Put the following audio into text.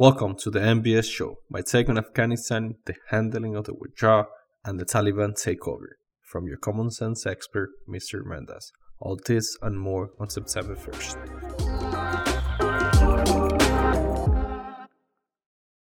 Welcome to the NBS show, my take on Afghanistan, the handling of the withdrawal, and the Taliban takeover. From your common sense expert, Mr. Mendez. All this and more on September 1st.